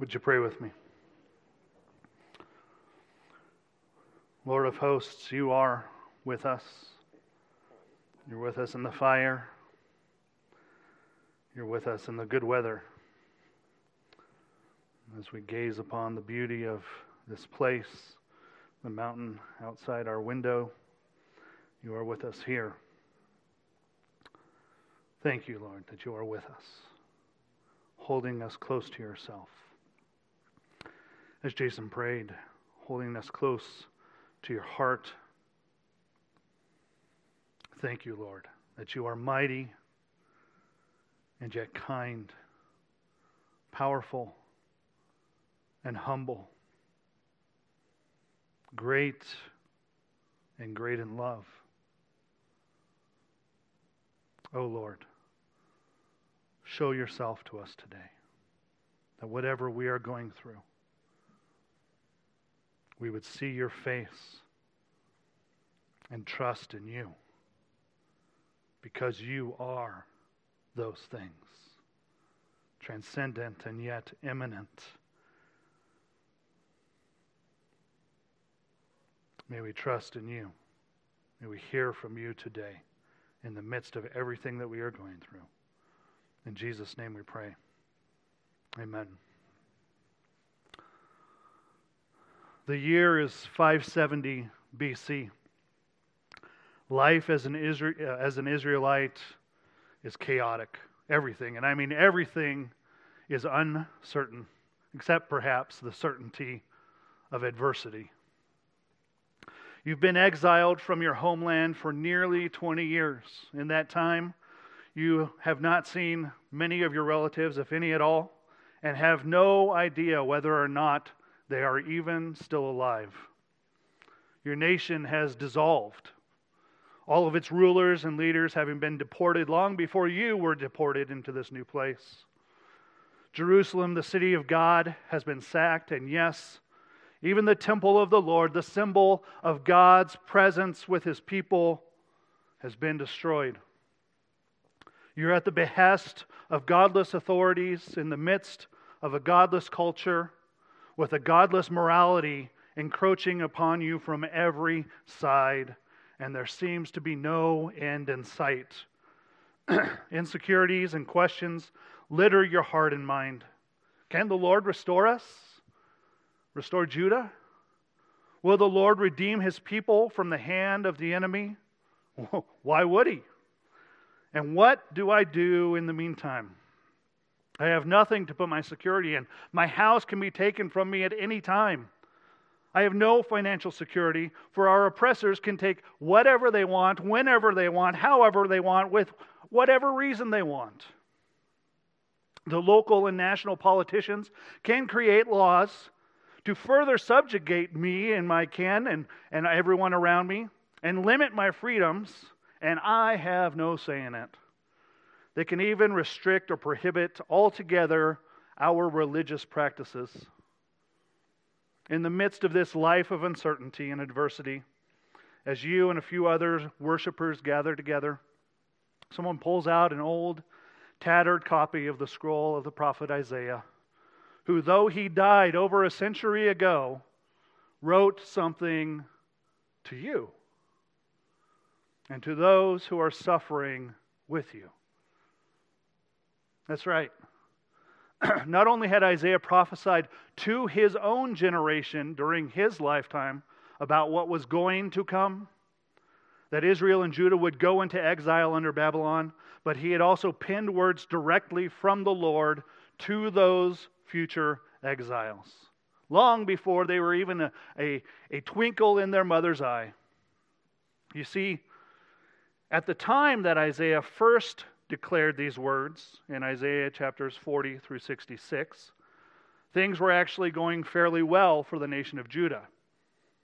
Would you pray with me? Lord of hosts, you are with us. You're with us in the fire. You're with us in the good weather. As we gaze upon the beauty of this place, the mountain outside our window, you are with us here. Thank you, Lord, that you are with us, holding us close to yourself. As Jason prayed, holding us close to your heart. Thank you, Lord, that you are mighty and yet kind, powerful and humble, great and great in love. Oh Lord, show yourself to us today that whatever we are going through, we would see your face and trust in you because you are those things transcendent and yet immanent. May we trust in you. May we hear from you today in the midst of everything that we are going through. In Jesus' name we pray. Amen. The year is 570 BC. Life as an, uh, as an Israelite is chaotic. Everything, and I mean everything, is uncertain, except perhaps the certainty of adversity. You've been exiled from your homeland for nearly 20 years. In that time, you have not seen many of your relatives, if any at all, and have no idea whether or not they are even still alive. Your nation has dissolved, all of its rulers and leaders having been deported long before you were deported into this new place. Jerusalem, the city of God, has been sacked, and yes, even the temple of the Lord, the symbol of God's presence with his people, has been destroyed. You're at the behest of godless authorities in the midst of a godless culture with a godless morality encroaching upon you from every side, and there seems to be no end in sight. Insecurities and questions litter your heart and mind. Can the Lord restore us? Restore Judah? Will the Lord redeem his people from the hand of the enemy? Why would he? And what do I do in the meantime? I have nothing to put my security in. My house can be taken from me at any time. I have no financial security, for our oppressors can take whatever they want, whenever they want, however they want, with whatever reason they want. The local and national politicians can create laws to further subjugate me and my kin and, and everyone around me and limit my freedoms, and I have no say in it. They can even restrict or prohibit altogether our religious practices. In the midst of this life of uncertainty and adversity, as you and a few other worshipers gather together, someone pulls out an old, tattered copy of the scroll of the prophet Isaiah, who, though he died over a century ago, wrote something to you and to those who are suffering with you. That's right. Not only had Isaiah prophesied to his own generation during his lifetime about what was going to come, that Israel and Judah would go into exile under Babylon, but he had also penned words directly from the Lord to those future exiles, long before they were even a, a, a twinkle in their mother's eye. You see, at the time that Isaiah first declared these words in Isaiah chapters 40 through 66, things were actually going fairly well for the nation of Judah.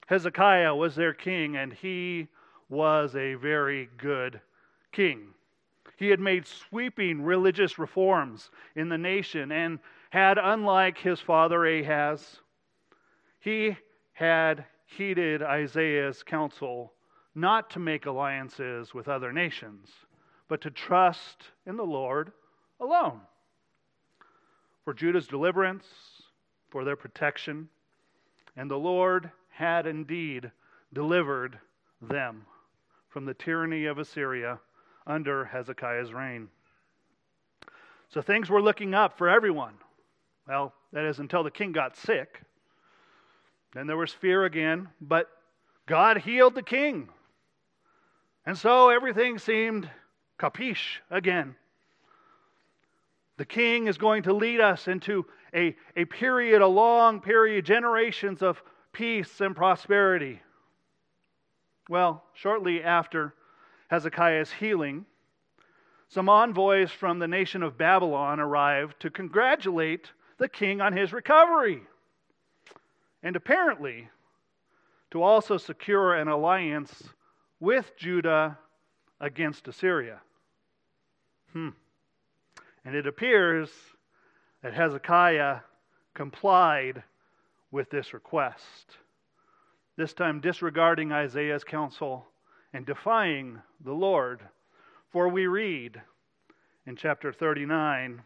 Hezekiah was their king, and he was a very good king. He had made sweeping religious reforms in the nation and had, unlike his father Ahaz, he had heeded Isaiah's counsel not to make alliances with other nations but to trust in the Lord alone. For Judah's deliverance for their protection, and the Lord had indeed delivered them from the tyranny of Assyria under Hezekiah's reign. So things were looking up for everyone. Well, that is until the king got sick. Then there was fear again, but God healed the king. And so everything seemed capiche again. The king is going to lead us into a, a period, a long period, generations of peace and prosperity. Well, shortly after Hezekiah's healing, some envoys from the nation of Babylon arrived to congratulate the king on his recovery. And apparently, to also secure an alliance with Judah against Assyria. Hmm. And it appears that Hezekiah complied with this request, this time disregarding Isaiah's counsel and defying the Lord. For we read in chapter 39,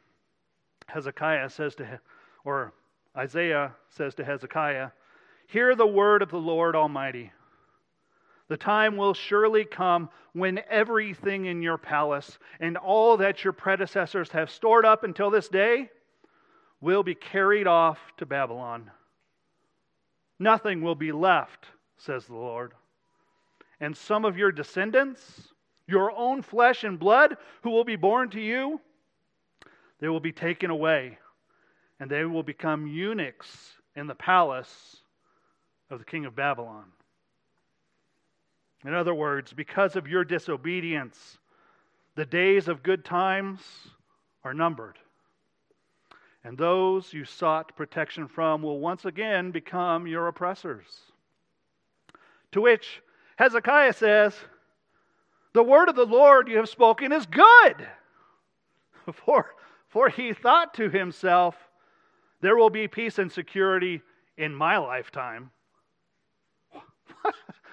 Hezekiah says to, or Isaiah says to Hezekiah, Hear the word of the Lord Almighty. The time will surely come when everything in your palace and all that your predecessors have stored up until this day will be carried off to Babylon. Nothing will be left, says the Lord. And some of your descendants, your own flesh and blood, who will be born to you, they will be taken away, and they will become eunuchs in the palace of the king of Babylon. In other words, because of your disobedience, the days of good times are numbered. And those you sought protection from will once again become your oppressors. To which Hezekiah says, The word of the Lord you have spoken is good. For, for he thought to himself, There will be peace and security in my lifetime.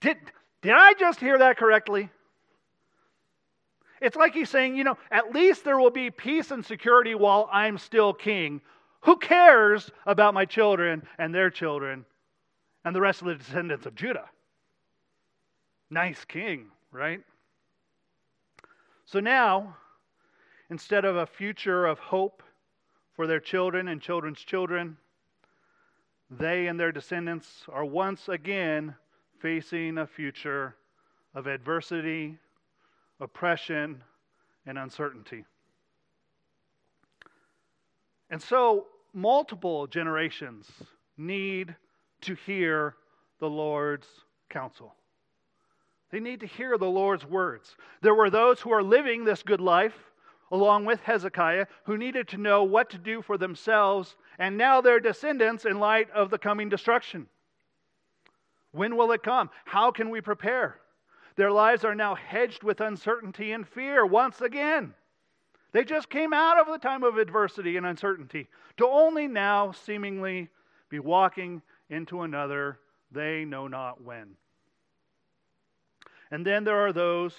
Did, did I just hear that correctly? It's like he's saying, you know, at least there will be peace and security while I'm still king. Who cares about my children and their children and the rest of the descendants of Judah? Nice king, right? So now, instead of a future of hope for their children and children's children, they and their descendants are once again facing a future of adversity, oppression, and uncertainty. And so, multiple generations need to hear the Lord's counsel. They need to hear the Lord's words. There were those who are living this good life, along with Hezekiah, who needed to know what to do for themselves and now their descendants in light of the coming destruction. When will it come? How can we prepare? Their lives are now hedged with uncertainty and fear once again. They just came out of the time of adversity and uncertainty to only now seemingly be walking into another they know not when. And then there are those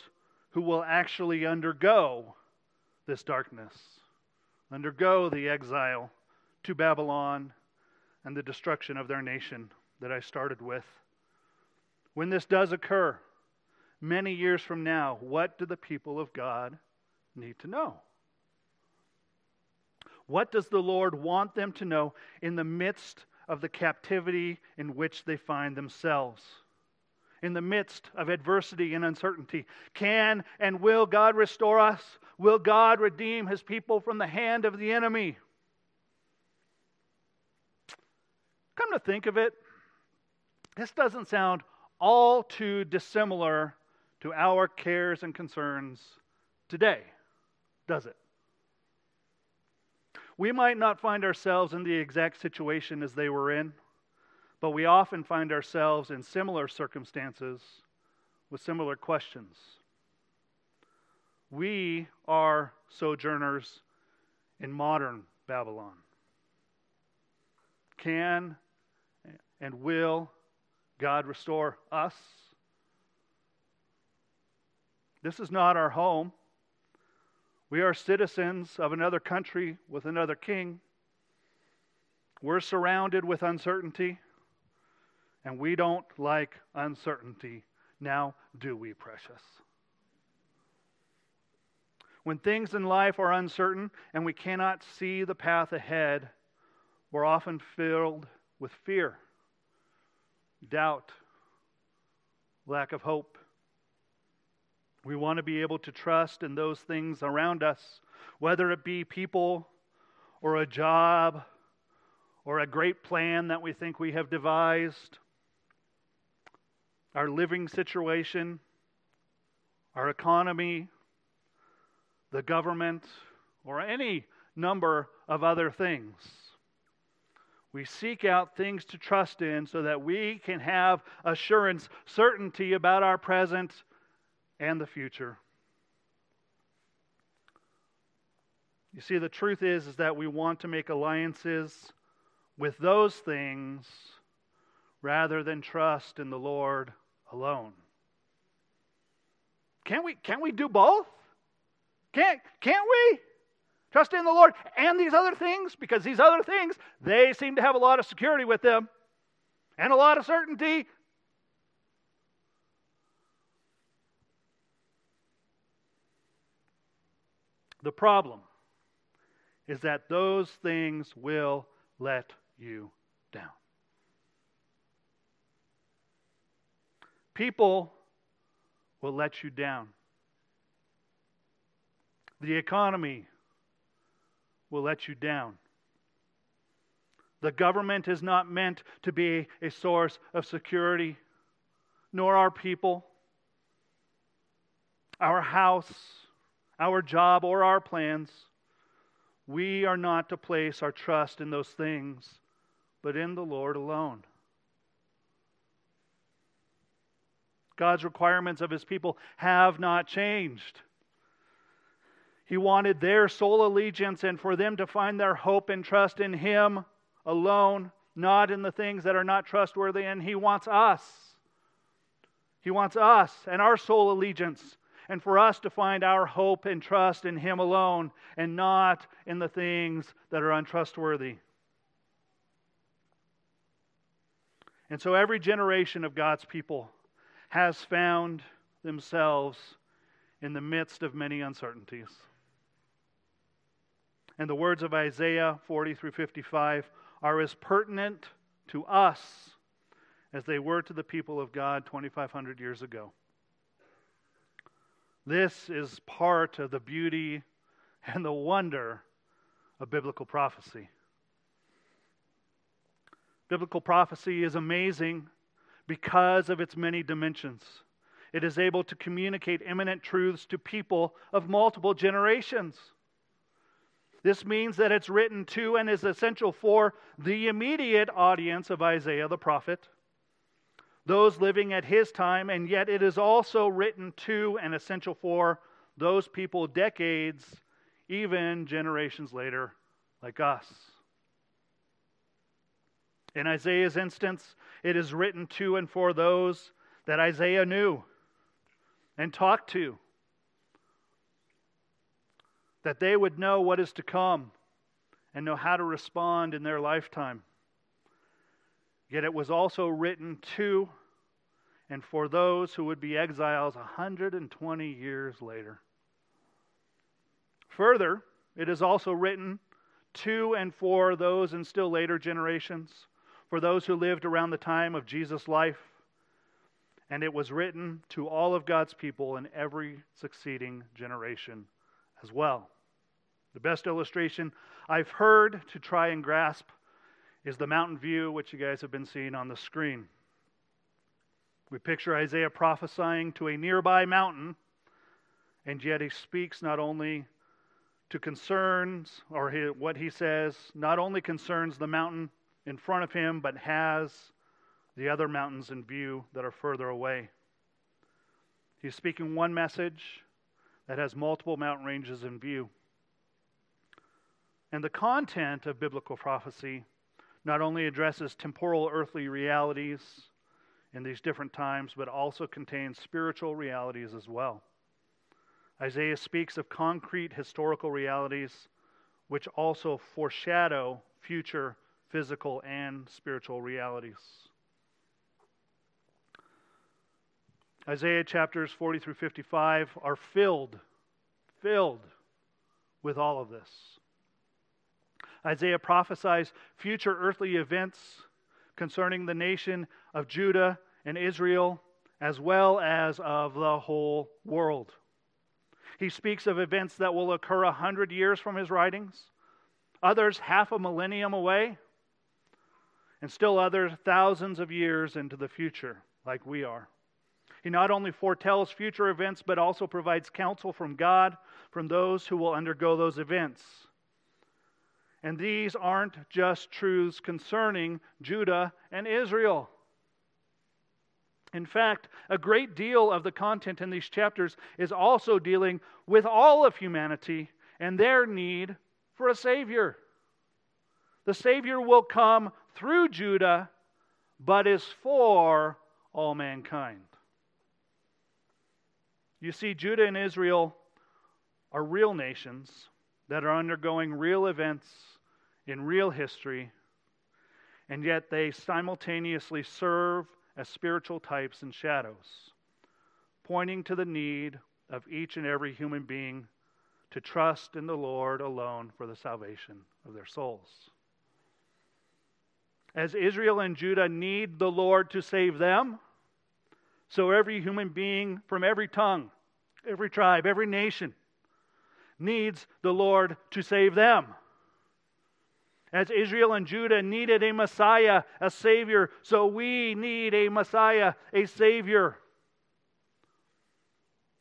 who will actually undergo this darkness, undergo the exile to Babylon and the destruction of their nation that I started with. When this does occur, many years from now, what do the people of God need to know? What does the Lord want them to know in the midst of the captivity in which they find themselves? In the midst of adversity and uncertainty, can and will God restore us? Will God redeem his people from the hand of the enemy? Come to think of it, this doesn't sound all too dissimilar to our cares and concerns today, does it? We might not find ourselves in the exact situation as they were in, but we often find ourselves in similar circumstances with similar questions. We are sojourners in modern Babylon. Can and will God restore us. This is not our home. We are citizens of another country with another king. We're surrounded with uncertainty, and we don't like uncertainty. Now, do we, precious? When things in life are uncertain and we cannot see the path ahead, we're often filled with fear, doubt, lack of hope. We want to be able to trust in those things around us, whether it be people or a job or a great plan that we think we have devised, our living situation, our economy, the government, or any number of other things. We seek out things to trust in so that we can have assurance, certainty about our present and the future. You see, the truth is, is that we want to make alliances with those things rather than trust in the Lord alone. Can't we, can't we do both? Can't, can't we? Trust in the Lord and these other things? Because these other things, they seem to have a lot of security with them and a lot of certainty. The problem is that those things will let you down. People will let you down. The economy will let you down. The government is not meant to be a source of security, nor our people, our house, our job, or our plans. We are not to place our trust in those things, but in the Lord alone. God's requirements of his people have not changed. He wanted their sole allegiance and for them to find their hope and trust in Him alone, not in the things that are not trustworthy. And He wants us. He wants us and our sole allegiance, and for us to find our hope and trust in Him alone and not in the things that are untrustworthy. And so every generation of God's people has found themselves in the midst of many uncertainties. And the words of Isaiah 40 through 55 are as pertinent to us as they were to the people of God 2,500 years ago. This is part of the beauty and the wonder of biblical prophecy. Biblical prophecy is amazing because of its many dimensions. It is able to communicate imminent truths to people of multiple generations. This means that it's written to and is essential for the immediate audience of Isaiah the prophet, those living at his time, and yet it is also written to and essential for those people decades, even generations later, like us. In Isaiah's instance, it is written to and for those that Isaiah knew and talked to that they would know what is to come and know how to respond in their lifetime. Yet it was also written to and for those who would be exiles 120 years later. Further, it is also written to and for those in still later generations, for those who lived around the time of Jesus' life. And it was written to all of God's people in every succeeding generation as well. The best illustration I've heard to try and grasp is the mountain view, which you guys have been seeing on the screen. We picture Isaiah prophesying to a nearby mountain, and yet he speaks not only to concerns, or he, what he says not only concerns the mountain in front of him, but has the other mountains in view that are further away. He's speaking one message, that has multiple mountain ranges in view. And the content of biblical prophecy not only addresses temporal earthly realities in these different times, but also contains spiritual realities as well. Isaiah speaks of concrete historical realities which also foreshadow future physical and spiritual realities. Isaiah chapters 40 through 55 are filled, filled with all of this. Isaiah prophesies future earthly events concerning the nation of Judah and Israel, as well as of the whole world. He speaks of events that will occur a hundred years from his writings, others half a millennium away, and still others thousands of years into the future, like we are. Not only foretells future events, but also provides counsel from God from those who will undergo those events. And these aren't just truths concerning Judah and Israel. In fact, a great deal of the content in these chapters is also dealing with all of humanity and their need for a Savior. The Savior will come through Judah, but is for all mankind. You see, Judah and Israel are real nations that are undergoing real events in real history, and yet they simultaneously serve as spiritual types and shadows, pointing to the need of each and every human being to trust in the Lord alone for the salvation of their souls. As Israel and Judah need the Lord to save them, so every human being from every tongue, every tribe, every nation needs the Lord to save them. As Israel and Judah needed a Messiah, a Savior, so we need a Messiah, a Savior.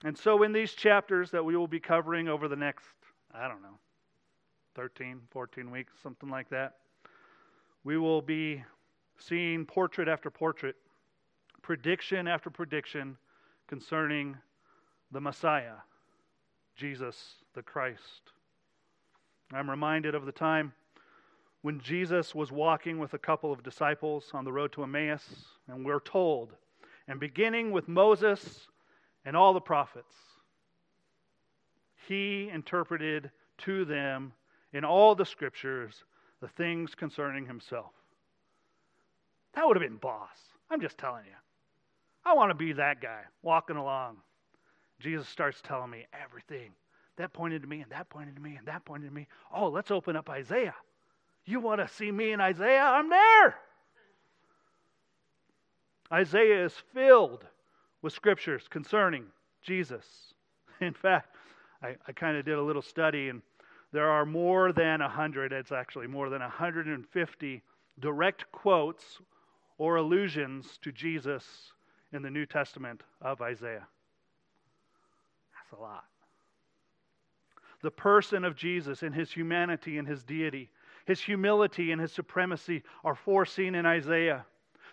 And so, in these chapters that we will be covering over the next, I don't know, 13, 14 weeks, something like that, we will be seeing portrait after portrait prediction after prediction concerning the Messiah, Jesus the Christ. I'm reminded of the time when Jesus was walking with a couple of disciples on the road to Emmaus, and we're told, and beginning with Moses and all the prophets, he interpreted to them in all the scriptures the things concerning himself. That would have been boss. I'm just telling you. I want to be that guy walking along. Jesus starts telling me everything. That pointed to me, and that pointed to me, and that pointed to me. Oh, let's open up Isaiah. You want to see me in Isaiah? I'm there. Isaiah is filled with scriptures concerning Jesus. In fact, I, I kind of did a little study, and there are more than 100, it's actually more than 150 direct quotes or allusions to Jesus in the New Testament of Isaiah. That's a lot. The person of Jesus in his humanity and his deity, his humility and his supremacy are foreseen in Isaiah.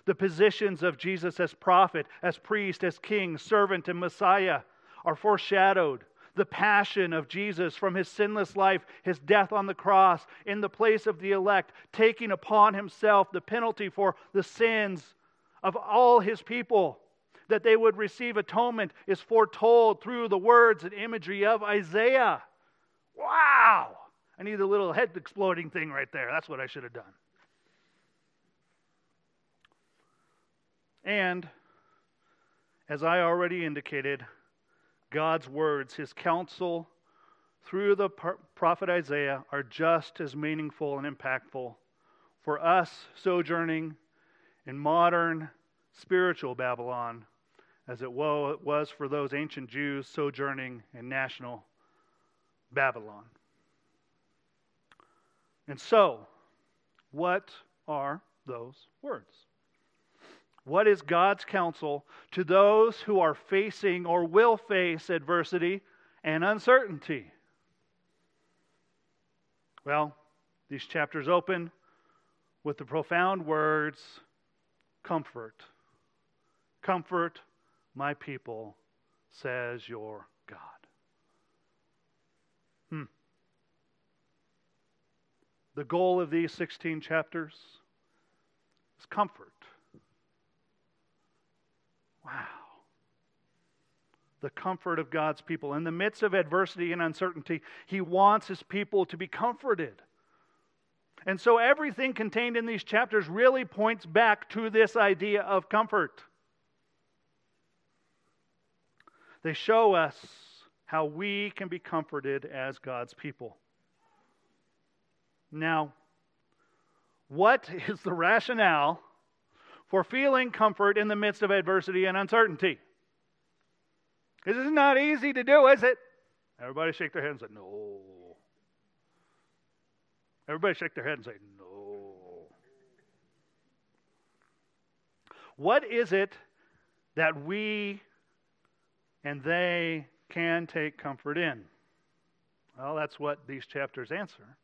The positions of Jesus as prophet, as priest, as king, servant, and Messiah are foreshadowed. The passion of Jesus from his sinless life, his death on the cross, in the place of the elect, taking upon himself the penalty for the sins of all his people that they would receive atonement is foretold through the words and imagery of Isaiah. Wow! I need a little head exploding thing right there. That's what I should have done. And, as I already indicated, God's words, his counsel through the prophet Isaiah, are just as meaningful and impactful for us sojourning in modern spiritual Babylon as it was for those ancient Jews sojourning in national Babylon. And so, what are those words? What is God's counsel to those who are facing or will face adversity and uncertainty? Well, these chapters open with the profound words comfort. Comfort my people, says your God. Hmm. The goal of these 16 chapters is comfort. Wow. The comfort of God's people. In the midst of adversity and uncertainty, He wants His people to be comforted. And so everything contained in these chapters really points back to this idea of comfort. They show us how we can be comforted as God's people. Now, what is the rationale for feeling comfort in the midst of adversity and uncertainty? This is not easy to do, is it? Everybody shake their head and say, No. Everybody shake their head and say, No. What is it that we and they can take comfort in? Well, that's what these chapters answer.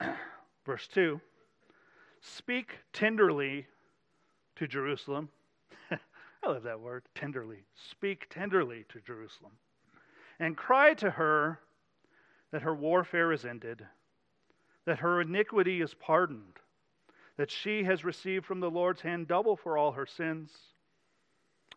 Verse 2 Speak tenderly to Jerusalem. I love that word, tenderly. Speak tenderly to Jerusalem. And cry to her that her warfare is ended, that her iniquity is pardoned, that she has received from the Lord's hand double for all her sins.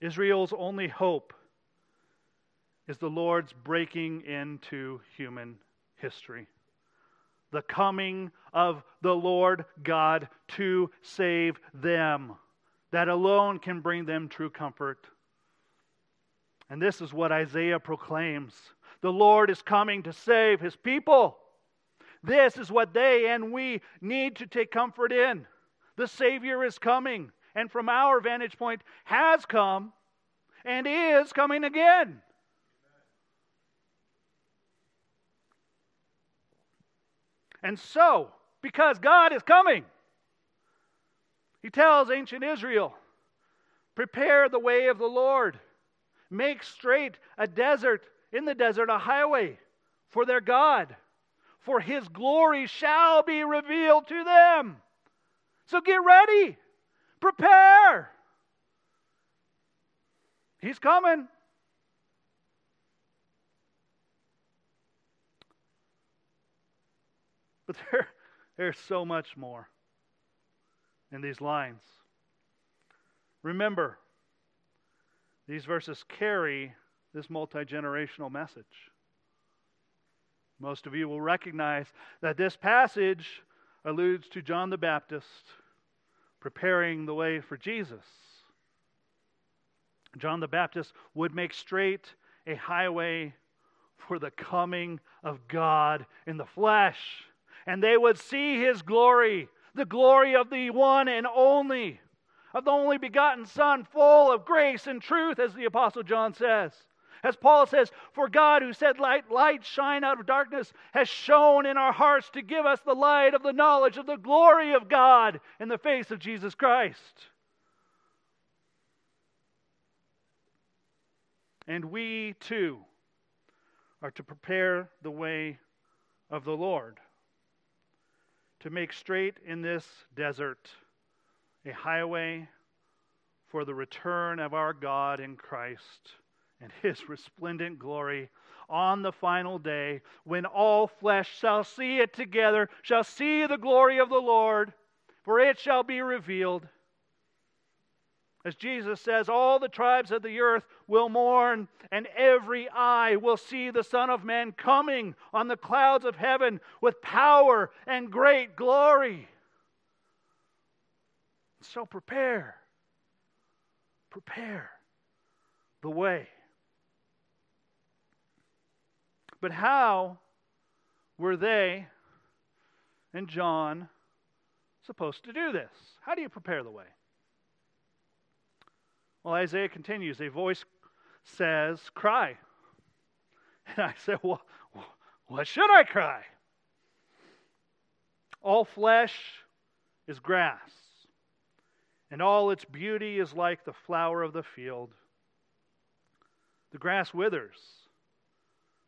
Israel's only hope is the Lord's breaking into human history. The coming of the Lord God to save them. That alone can bring them true comfort. And this is what Isaiah proclaims the Lord is coming to save his people. This is what they and we need to take comfort in. The Savior is coming, and from our vantage point, has come and is coming again. And so, because God is coming, he tells ancient Israel, prepare the way of the Lord. Make straight a desert, in the desert, a highway for their God. For his glory shall be revealed to them. So get ready. Prepare. He's coming. But there, there's so much more in these lines. Remember, these verses carry this multi generational message. Most of you will recognize that this passage alludes to John the Baptist preparing the way for Jesus. John the Baptist would make straight a highway for the coming of God in the flesh. And they would see his glory, the glory of the one and only, of the only begotten Son, full of grace and truth, as the Apostle John says. As Paul says, For God, who said, Light, light shine out of darkness, has shone in our hearts to give us the light of the knowledge of the glory of God in the face of Jesus Christ. And we too are to prepare the way of the Lord, to make straight in this desert a highway for the return of our God in Christ and his resplendent glory on the final day when all flesh shall see it together, shall see the glory of the Lord, for it shall be revealed. As Jesus says, all the tribes of the earth will mourn, and every eye will see the Son of Man coming on the clouds of heaven with power and great glory. So prepare. Prepare the way. But how were they and John supposed to do this? How do you prepare the way? Well, Isaiah continues. A voice says, Cry. And I said, Well, what should I cry? All flesh is grass, and all its beauty is like the flower of the field. The grass withers,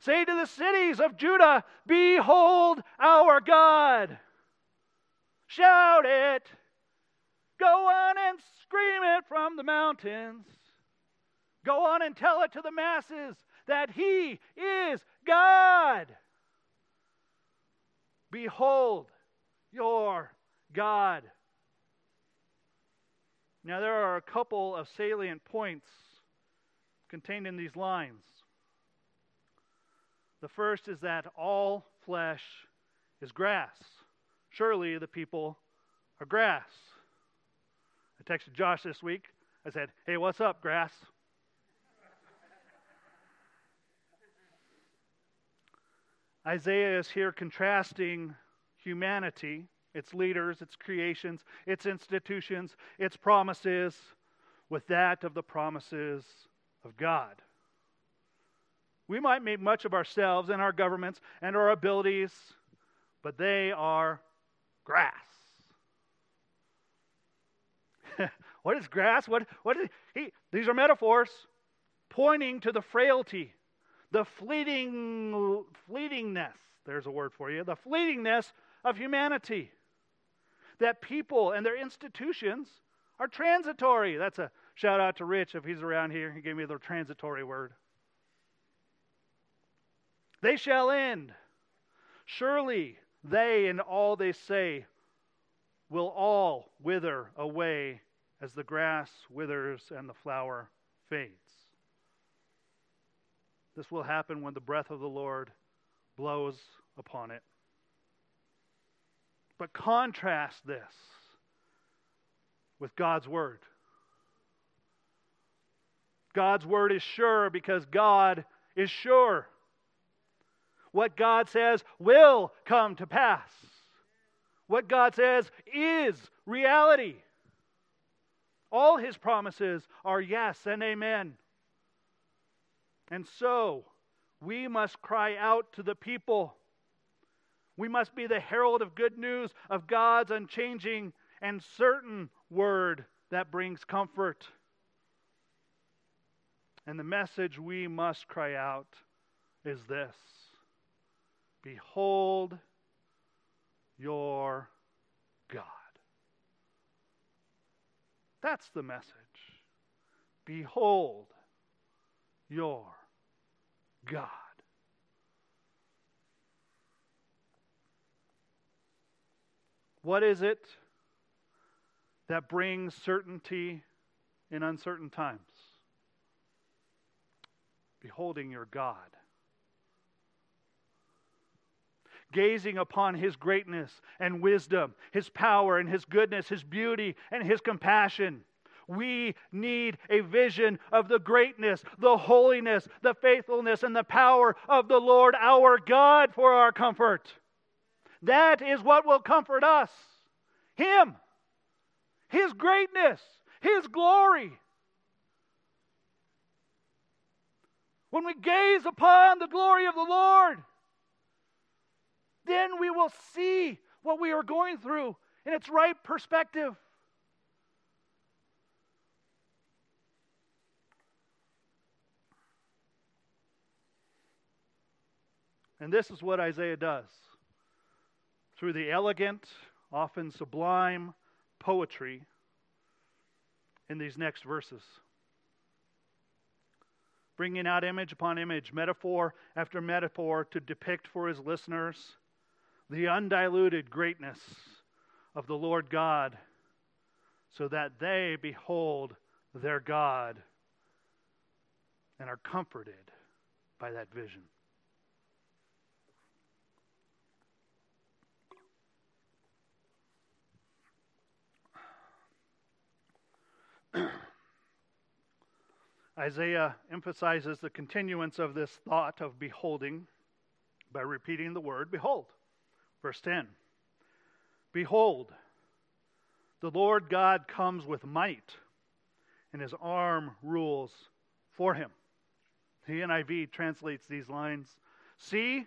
Say to the cities of Judah, Behold our God. Shout it. Go on and scream it from the mountains. Go on and tell it to the masses that He is God. Behold your God. Now, there are a couple of salient points contained in these lines. The first is that all flesh is grass. Surely the people are grass. I texted Josh this week. I said, Hey, what's up, grass? Isaiah is here contrasting humanity, its leaders, its creations, its institutions, its promises, with that of the promises of God. We might make much of ourselves and our governments and our abilities, but they are grass. what is grass? What, what is, he, these are metaphors pointing to the frailty, the fleeting, fleetingness, there's a word for you, the fleetingness of humanity. That people and their institutions are transitory. That's a shout out to Rich if he's around here. He gave me the transitory word. They shall end. Surely they and all they say will all wither away as the grass withers and the flower fades. This will happen when the breath of the Lord blows upon it. But contrast this with God's Word. God's Word is sure because God is sure. What God says will come to pass. What God says is reality. All his promises are yes and amen. And so, we must cry out to the people. We must be the herald of good news of God's unchanging and certain word that brings comfort. And the message we must cry out is this Behold your God. That's the message. Behold your God. What is it that brings certainty in uncertain times? Beholding your God gazing upon his greatness and wisdom, his power and his goodness, his beauty and his compassion. We need a vision of the greatness, the holiness, the faithfulness, and the power of the Lord our God for our comfort. That is what will comfort us. Him, His greatness, His glory. When we gaze upon the glory of the Lord, then we will see what we are going through in its right perspective. And this is what Isaiah does. Through the elegant, often sublime poetry in these next verses. Bringing out image upon image, metaphor after metaphor to depict for his listeners the undiluted greatness of the Lord God, so that they behold their God and are comforted by that vision. Isaiah emphasizes the continuance of this thought of beholding by repeating the word behold. Verse 10 Behold, the Lord God comes with might, and his arm rules for him. The NIV translates these lines See,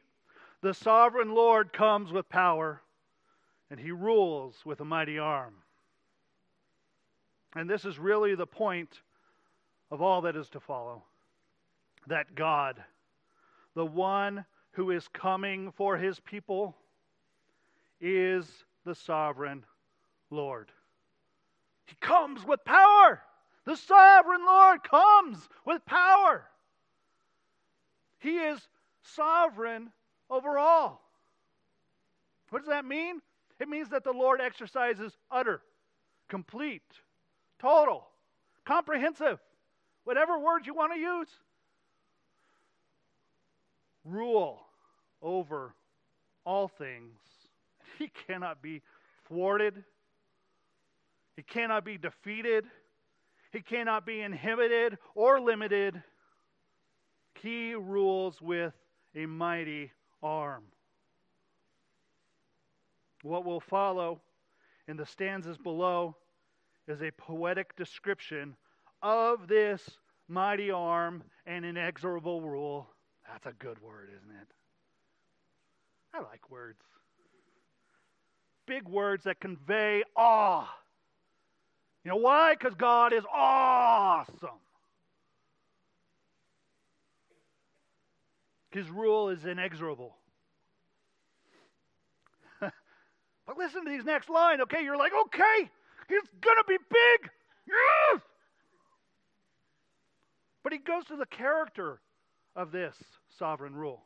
the sovereign Lord comes with power, and he rules with a mighty arm. And this is really the point of all that is to follow that God, the one who is coming for his people, is the sovereign Lord. He comes with power. The sovereign Lord comes with power. He is sovereign over all. What does that mean? It means that the Lord exercises utter, complete, total, comprehensive, whatever word you want to use, rule over all things. He cannot be thwarted. He cannot be defeated. He cannot be inhibited or limited. He rules with a mighty arm. What will follow in the stanzas below is a poetic description of this mighty arm and inexorable rule. That's a good word, isn't it? I like words. Big words that convey awe. You know why? Because God is awesome. His rule is inexorable. but listen to these next line, okay? You're like, okay, he's going to be big. Yes! But he goes to the character of this sovereign rule.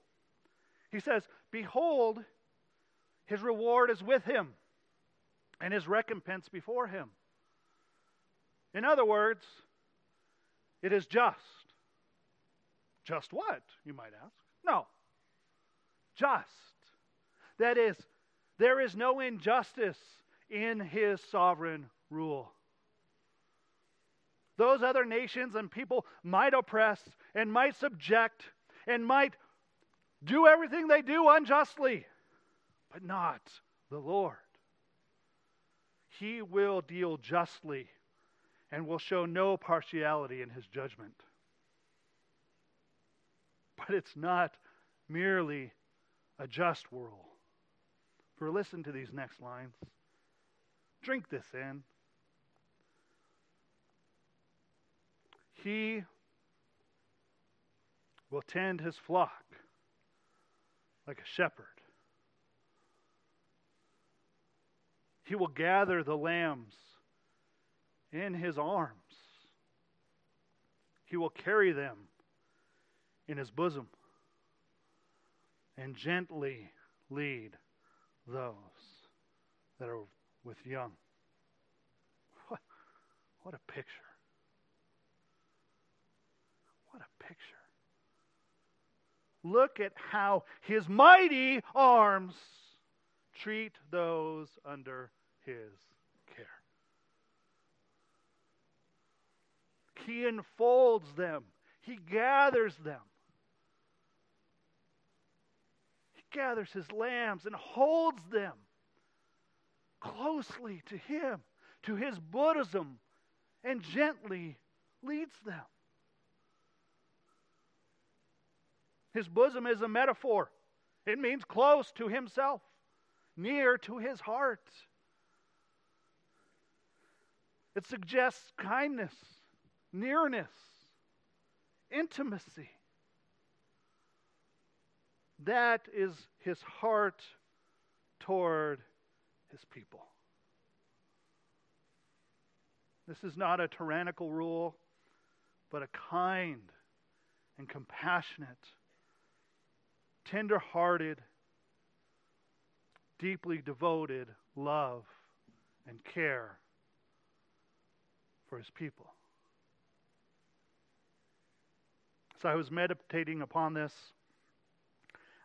He says, Behold, his reward is with him, and his recompense before him. In other words, it is just. Just what, you might ask? No. Just. That is, there is no injustice in his sovereign rule. Those other nations and people might oppress and might subject and might do everything they do unjustly, but not the Lord. He will deal justly and will show no partiality in his judgment. But it's not merely a just world. For listen to these next lines. Drink this in. He will tend his flock like a shepherd. He will gather the lambs in his arms. He will carry them in his bosom and gently lead those that are with young. What, what a picture. What a picture. Look at how his mighty arms treat those under his care. He enfolds them, he gathers them. He gathers his lambs and holds them closely to him, to his bosom, and gently leads them. His bosom is a metaphor, it means close to himself, near to his heart. It suggests kindness, nearness, intimacy. That is his heart toward his people. This is not a tyrannical rule, but a kind and compassionate, tender hearted, deeply devoted love and care for his people. So I was meditating upon this.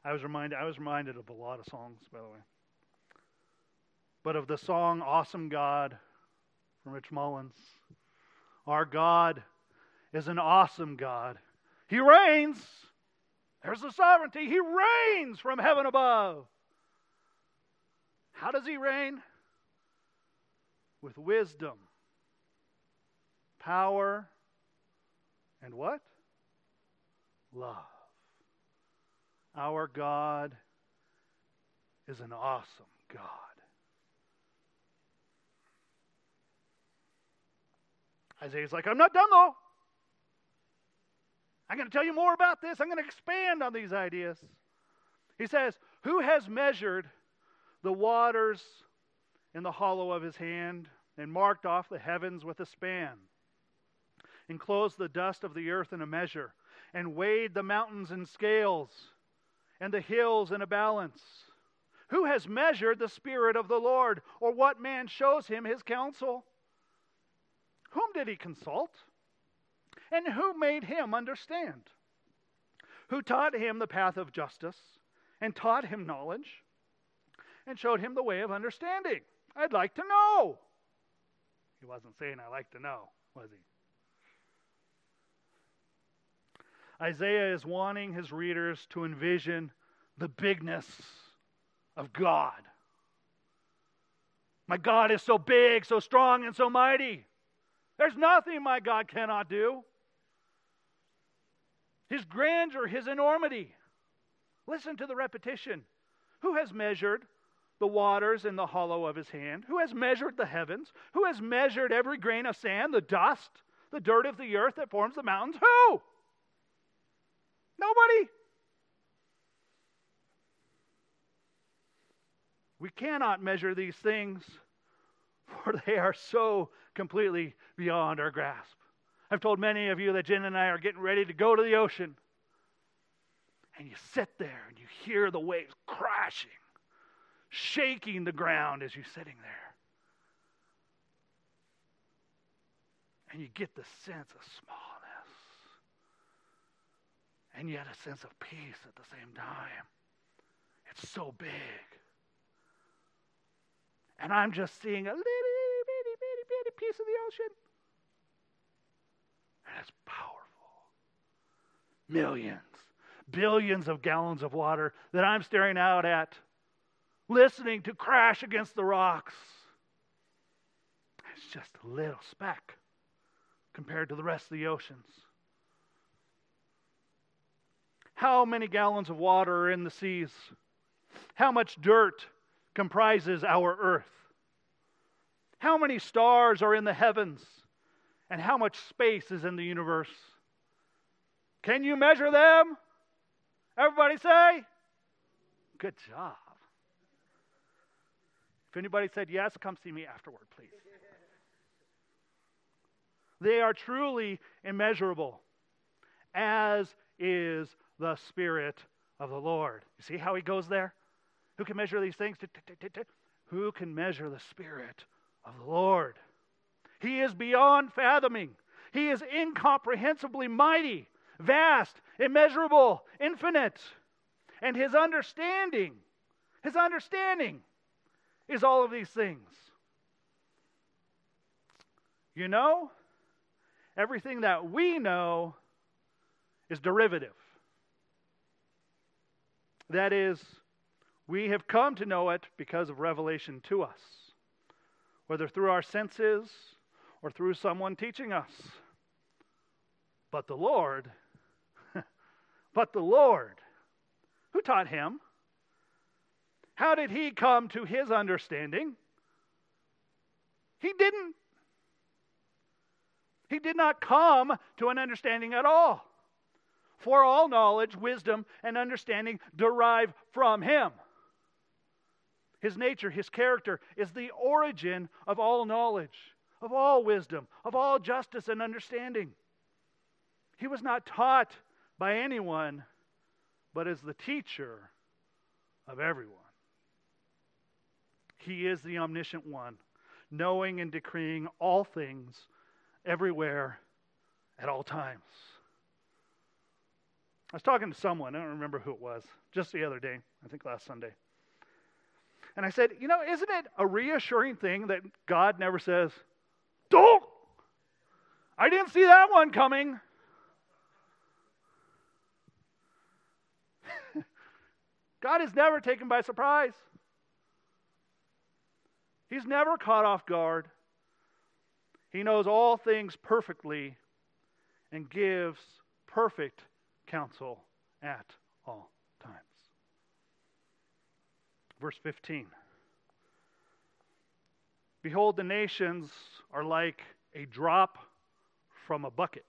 I was reminded I was reminded of a lot of songs, by the way. But of the song Awesome God from Rich Mullins. Our God is an awesome God. He reigns. There's the sovereignty. He reigns from heaven above. How does he reign? with wisdom, power, and what? Love. Our God is an awesome God. Isaiah's like, I'm not done though. I'm going to tell you more about this. I'm going to expand on these ideas. He says, Who has measured the waters in the hollow of his hand and marked off the heavens with a span, enclosed the dust of the earth in a measure, and weighed the mountains in scales and the hills in a balance? Who has measured the Spirit of the Lord, or what man shows him his counsel? Whom did he consult? And who made him understand? Who taught him the path of justice, and taught him knowledge, and showed him the way of understanding? I'd like to know. He wasn't saying, I like to know, was he? Isaiah is wanting his readers to envision the bigness of God. My God is so big, so strong, and so mighty. There's nothing my God cannot do. His grandeur, His enormity. Listen to the repetition. Who has measured the waters in the hollow of his hand? Who has measured the heavens? Who has measured every grain of sand, the dust, the dirt of the earth that forms the mountains? Who? Nobody. We cannot measure these things, for they are so completely beyond our grasp. I've told many of you that Jen and I are getting ready to go to the ocean. And you sit there and you hear the waves crashing, shaking the ground as you're sitting there. And you get the sense of smallness and yet a sense of peace at the same time. It's so big. And I'm just seeing a little bitty, bitty, bitty piece of the ocean. And it's powerful. Millions, billions of gallons of water that I'm staring out at, listening to crash against the rocks. It's just a little speck compared to the rest of the oceans. How many gallons of water are in the seas? How much dirt comprises our earth? How many stars are in the heavens? And how much space is in the universe? Can you measure them? Everybody say, Good job. If anybody said yes, come see me afterward, please. They are truly immeasurable, as is the Spirit of the Lord. You see how he goes there? Who can measure these things? Who can measure the Spirit of the Lord? He is beyond fathoming. He is incomprehensibly mighty, vast, immeasurable, infinite. And his understanding, his understanding is all of these things. You know, everything that we know is derivative. That is, we have come to know it because of revelation to us, whether through our senses or through someone teaching us. But the Lord, but the Lord, who taught him? How did he come to his understanding? He didn't. He did not come to an understanding at all. For all knowledge, wisdom, and understanding derive from him. His nature, his character is the origin of all knowledge, of all wisdom, of all justice and understanding. He was not taught by anyone, but is the teacher of everyone. He is the omniscient one, knowing and decreeing all things everywhere at all times. I was talking to someone, I don't remember who it was, just the other day, I think last Sunday. And I said, You know, isn't it a reassuring thing that God never says, Don't! I didn't see that one coming. God is never taken by surprise. He's never caught off guard. He knows all things perfectly and gives perfect counsel at all times. Verse 15 Behold, the nations are like a drop from a bucket.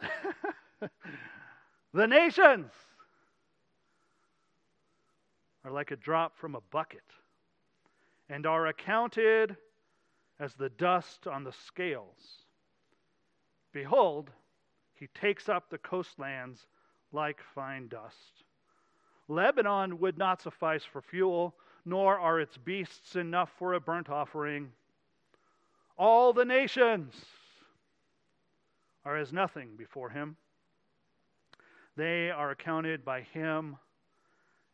the nations are like a drop from a bucket and are accounted as the dust on the scales. Behold, he takes up the coastlands like fine dust. Lebanon would not suffice for fuel, nor are its beasts enough for a burnt offering. All the nations are as nothing before him. They are accounted by him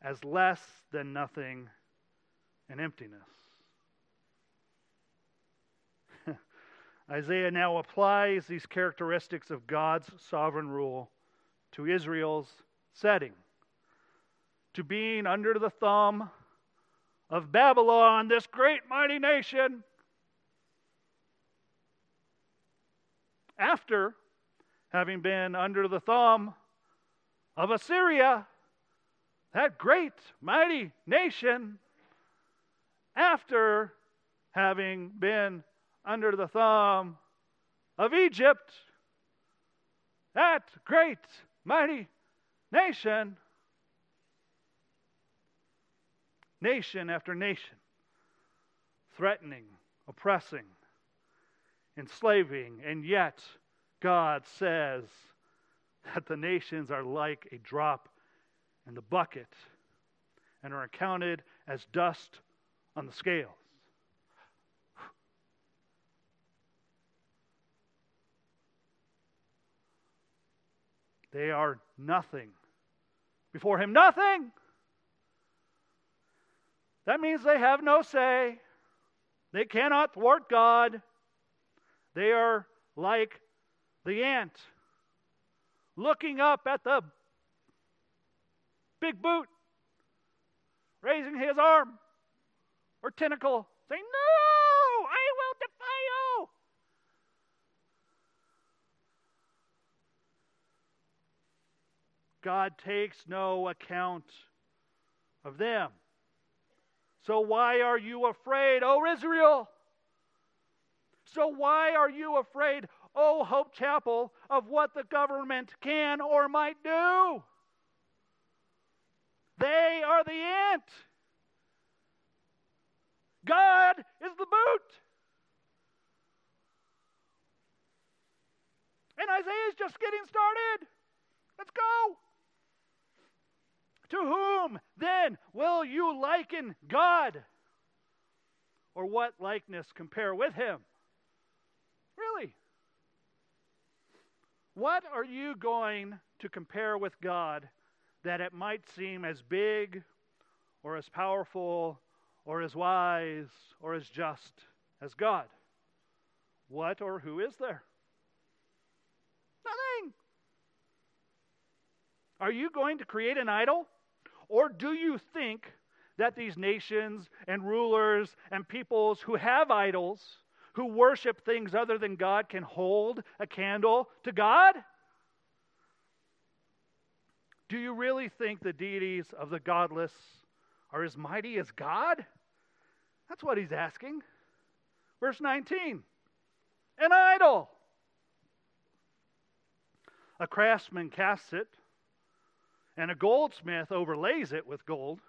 as less than nothing and emptiness. Isaiah now applies these characteristics of God's sovereign rule to Israel's setting, to being under the thumb of Babylon, this great mighty nation. After having been under the thumb of Assyria, that great mighty nation, after having been under the thumb of Egypt, that great, mighty nation, nation after nation, threatening, oppressing, enslaving, and yet God says that the nations are like a drop in the bucket and are accounted as dust on the scales. They are nothing. Before Him, nothing. That means they have no say. They cannot thwart God. They are like the ant looking up at the big boot, raising his arm or tentacle, saying, No, I will defy you. God takes no account of them. So why are you afraid, O Israel? So why are you afraid, O Hope Chapel, of what the government can or might do? They are the ant. God is the boot. And Isaiah is just getting started. Let's go. To whom then will you liken God? Or what likeness compare with him? Really? What are you going to compare with God that it might seem as big or as powerful or as wise or as just as God? What or who is there? Nothing. Are you going to create an idol? Or do you think that these nations and rulers and peoples who have idols, who worship things other than God, can hold a candle to God? Do you really think the deities of the godless are as mighty as God? That's what he's asking. Verse 19 An idol. A craftsman casts it, and a goldsmith overlays it with gold,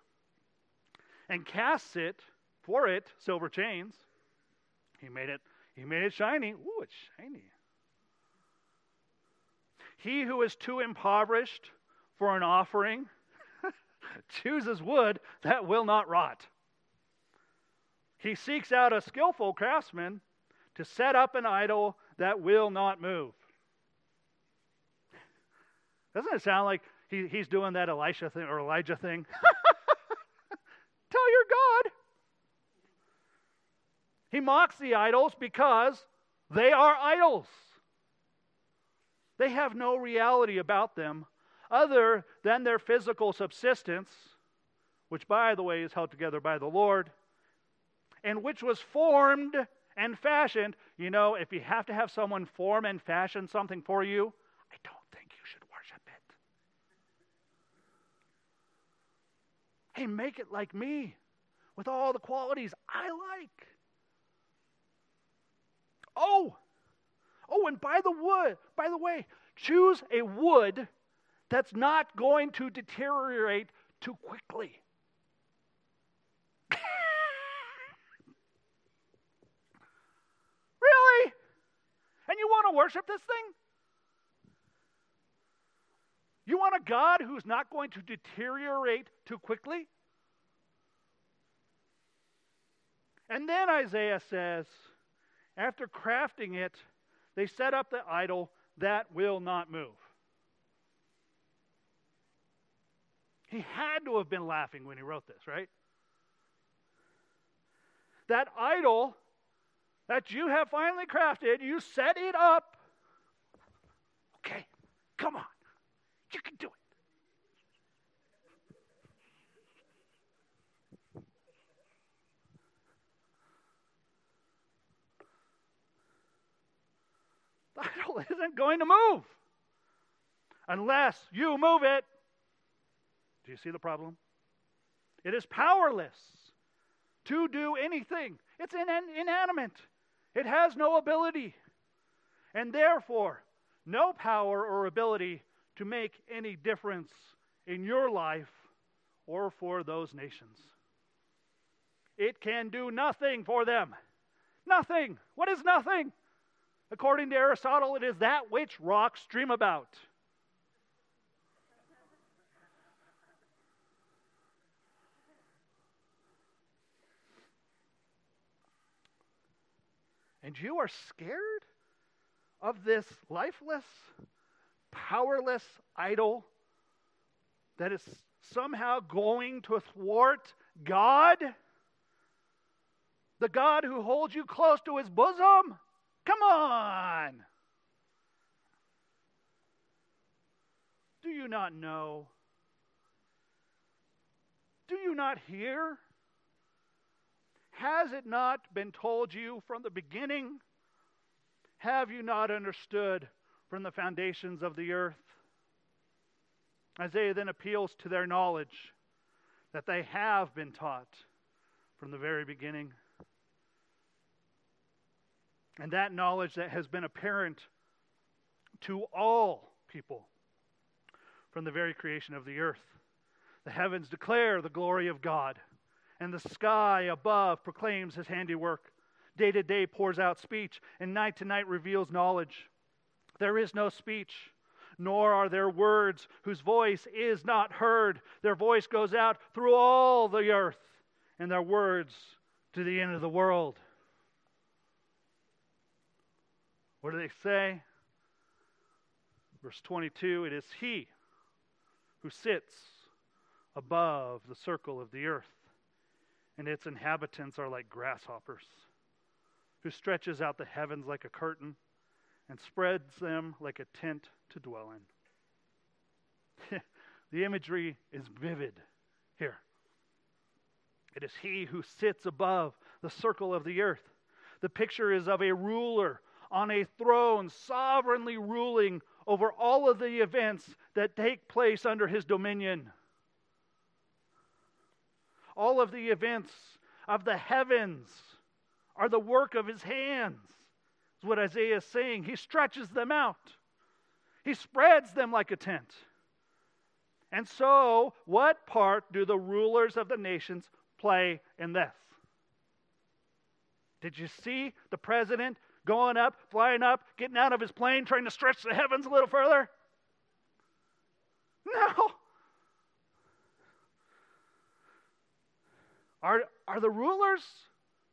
and casts it for it silver chains. He made it, he made it shiny. Ooh, it's shiny. He who is too impoverished for an offering chooses wood that will not rot. He seeks out a skillful craftsman to set up an idol that will not move. Doesn't it sound like he, he's doing that Elisha thing or Elijah thing? Tell your God. He mocks the idols because they are idols. They have no reality about them other than their physical subsistence, which, by the way, is held together by the Lord, and which was formed and fashioned. You know, if you have to have someone form and fashion something for you, I don't think you should worship it. Hey, make it like me with all the qualities I like. Oh, oh, and by the wood, by the way, choose a wood that's not going to deteriorate too quickly. really? And you want to worship this thing? You want a God who's not going to deteriorate too quickly? And then Isaiah says, after crafting it, they set up the idol that will not move. He had to have been laughing when he wrote this, right? That idol that you have finally crafted, you set it up. Okay, come on. You can do it. The idol isn't going to move unless you move it. Do you see the problem? It is powerless to do anything, it's inanimate, it has no ability, and therefore, no power or ability to make any difference in your life or for those nations. It can do nothing for them. Nothing. What is nothing? According to Aristotle, it is that which rocks dream about. And you are scared of this lifeless, powerless idol that is somehow going to thwart God? The God who holds you close to his bosom? Come on! Do you not know? Do you not hear? Has it not been told you from the beginning? Have you not understood from the foundations of the earth? Isaiah then appeals to their knowledge that they have been taught from the very beginning. And that knowledge that has been apparent to all people from the very creation of the earth. The heavens declare the glory of God, and the sky above proclaims his handiwork. Day to day pours out speech, and night to night reveals knowledge. There is no speech, nor are there words whose voice is not heard. Their voice goes out through all the earth, and their words to the end of the world. What do they say? Verse 22 It is He who sits above the circle of the earth, and its inhabitants are like grasshoppers, who stretches out the heavens like a curtain and spreads them like a tent to dwell in. the imagery is vivid here. It is He who sits above the circle of the earth. The picture is of a ruler on a throne, sovereignly ruling over all of the events that take place under his dominion. All of the events of the heavens are the work of his hands, is what Isaiah is saying. He stretches them out, he spreads them like a tent. And so, what part do the rulers of the nations play in this? Did you see the president going up, flying up, getting out of his plane, trying to stretch the heavens a little further? No. Are, are the rulers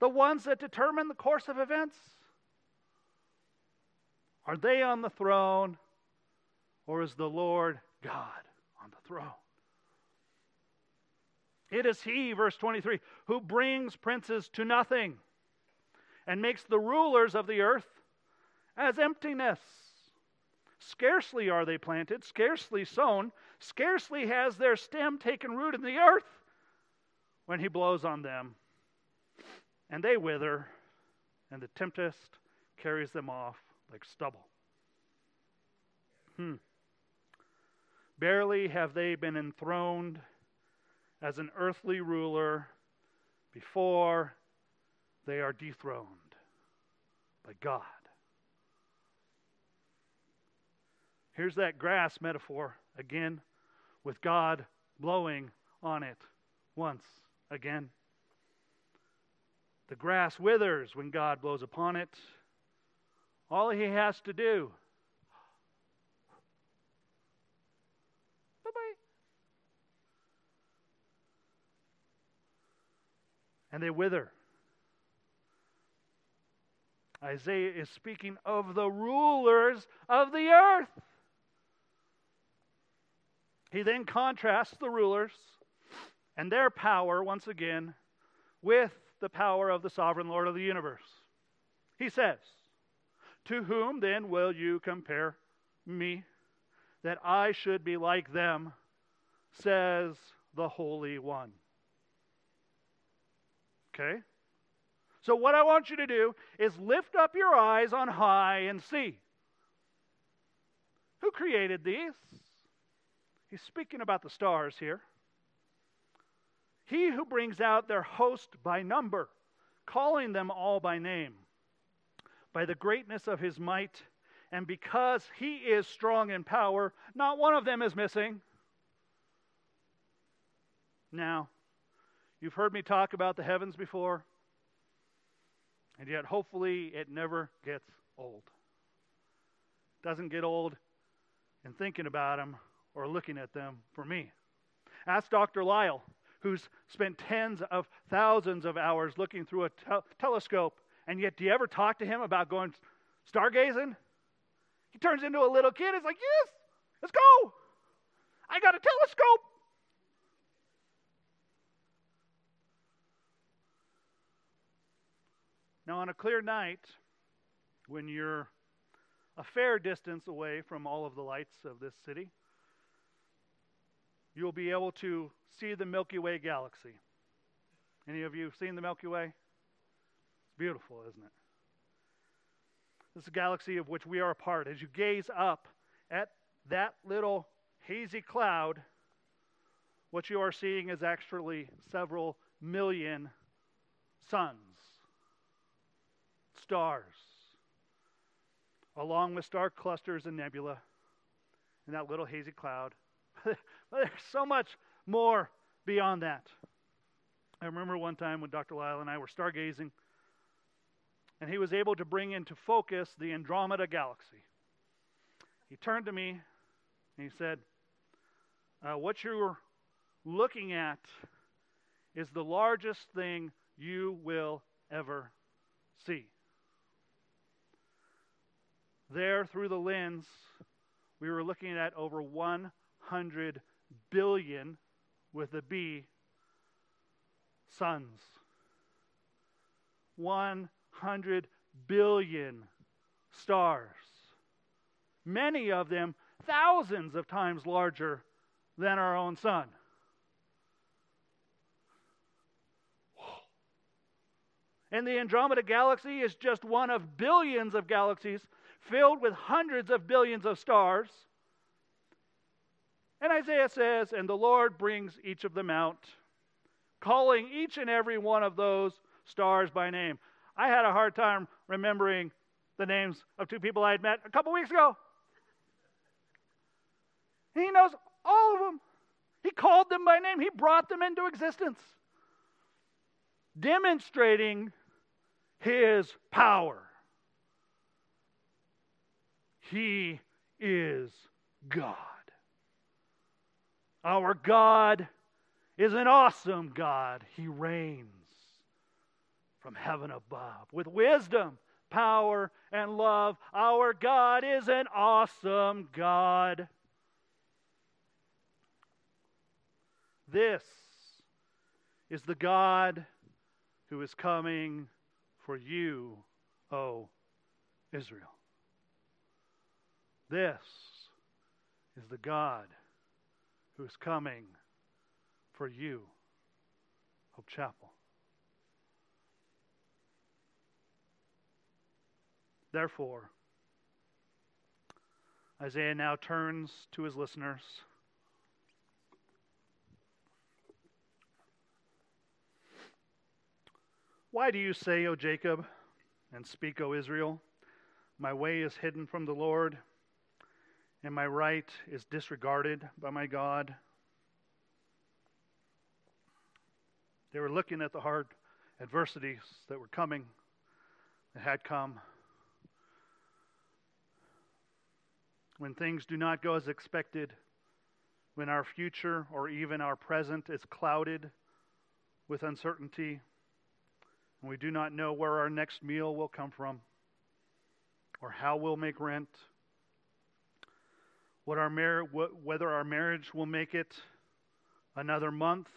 the ones that determine the course of events? Are they on the throne, or is the Lord God on the throne? It is He, verse 23, who brings princes to nothing and makes the rulers of the earth as emptiness. Scarcely are they planted, scarcely sown, scarcely has their stem taken root in the earth when he blows on them, and they wither, and the tempest carries them off like stubble. Hmm. Barely have they been enthroned as an earthly ruler before they are dethroned by God. Here's that grass metaphor again, with God blowing on it once again. The grass withers when God blows upon it. All he has to do and they wither. Isaiah is speaking of the rulers of the earth. He then contrasts the rulers and their power once again with the power of the sovereign Lord of the universe. He says, To whom then will you compare me, that I should be like them, says the Holy One. Okay? So, what I want you to do is lift up your eyes on high and see. Who created these? He's speaking about the stars here. He who brings out their host by number, calling them all by name, by the greatness of his might, and because he is strong in power, not one of them is missing. Now, You've heard me talk about the heavens before, and yet hopefully it never gets old. Doesn't get old in thinking about them or looking at them for me. Ask Dr. Lyle, who's spent tens of thousands of hours looking through a te- telescope, and yet do you ever talk to him about going stargazing? He turns into a little kid. He's like, Yes, let's go. I got a telescope. Now, on a clear night, when you're a fair distance away from all of the lights of this city, you'll be able to see the Milky Way galaxy. Any of you seen the Milky Way? Beautiful, isn't it? This is a galaxy of which we are a part. As you gaze up at that little hazy cloud, what you are seeing is actually several million suns stars, along with star clusters and nebula in that little hazy cloud. There's so much more beyond that. I remember one time when Dr. Lyle and I were stargazing, and he was able to bring into focus the Andromeda galaxy. He turned to me and he said, uh, What you're looking at is the largest thing you will ever see. There, through the lens, we were looking at over 100 billion, with a B, suns. 100 billion stars. Many of them thousands of times larger than our own sun. And the Andromeda Galaxy is just one of billions of galaxies filled with hundreds of billions of stars. And Isaiah says, And the Lord brings each of them out, calling each and every one of those stars by name. I had a hard time remembering the names of two people I had met a couple weeks ago. He knows all of them. He called them by name, He brought them into existence, demonstrating His power. He is God. Our God is an awesome God. He reigns from heaven above with wisdom, power, and love. Our God is an awesome God. This is the God who is coming for you, O Israel. This is the God who is coming for you, Hope Chapel. Therefore, Isaiah now turns to his listeners. Why do you say, O Jacob, and speak, O Israel, my way is hidden from the Lord, and my right is disregarded by my God? They were looking at the hard adversities that were coming, that had come. When things do not go as expected, when our future or even our present is clouded with uncertainty, and we do not know where our next meal will come from or how we'll make rent, what our mar- whether our marriage will make it another month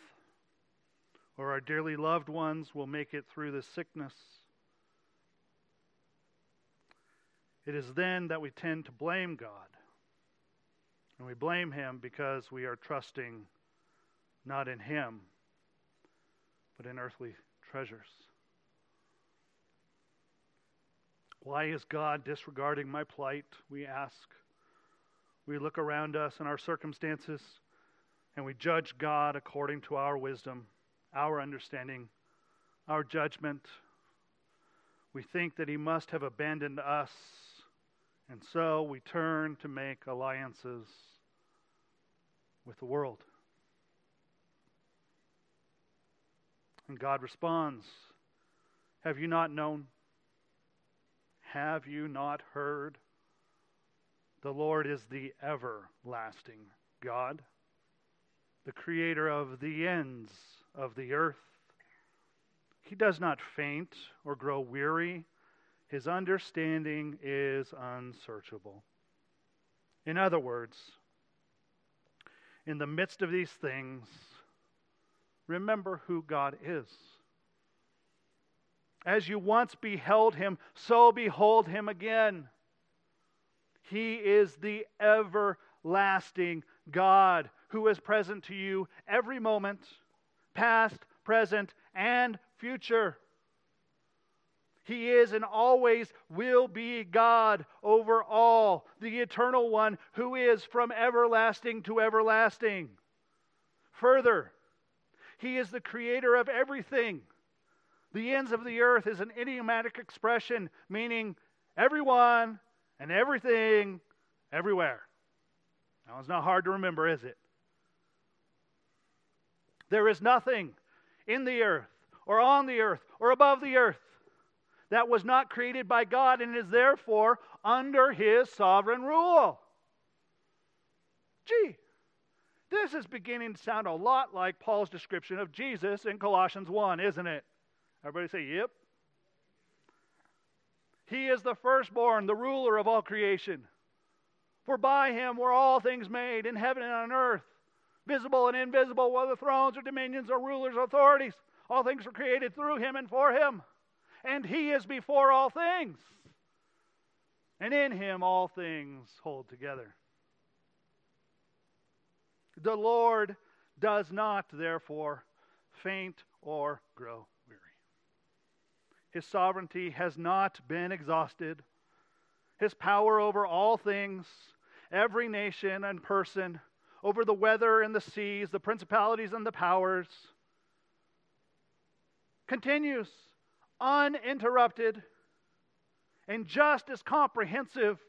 or our dearly loved ones will make it through this sickness. It is then that we tend to blame God. And we blame Him because we are trusting not in Him, but in earthly treasures. Why is God disregarding my plight? We ask. We look around us in our circumstances and we judge God according to our wisdom our understanding, our judgment. We think that he must have abandoned us, and so we turn to make alliances with the world. And God responds Have you not known? Have you not heard? The Lord is the everlasting God, the creator of the ends of the earth. He does not faint or grow weary. His understanding is unsearchable. In other words, in the midst of these things, remember who God is. As you once beheld him, so behold him again. He is the everlasting God who is present to you every moment past, present, and future. He is and always will be God over all, the eternal one who is from everlasting to everlasting. Further, He is the creator of everything. The ends of the earth is an idiomatic expression meaning everyone and everything everywhere. Now, it's not hard to remember, is it? There is nothing in the earth or on the earth or above the earth that was not created by God and is therefore under his sovereign rule. Gee, this is beginning to sound a lot like Paul's description of Jesus in Colossians 1, isn't it? Everybody say, yep. He is the firstborn, the ruler of all creation. For by him were all things made in heaven and on earth visible and invisible, whether thrones or dominions or rulers or authorities. All things were created through him and for him. And he is before all things. And in him all things hold together. The Lord does not, therefore, faint or grow weary. His sovereignty has not been exhausted. His power over all things, every nation and person, over the weather and the seas, the principalities and the powers, continues uninterrupted and just as comprehensive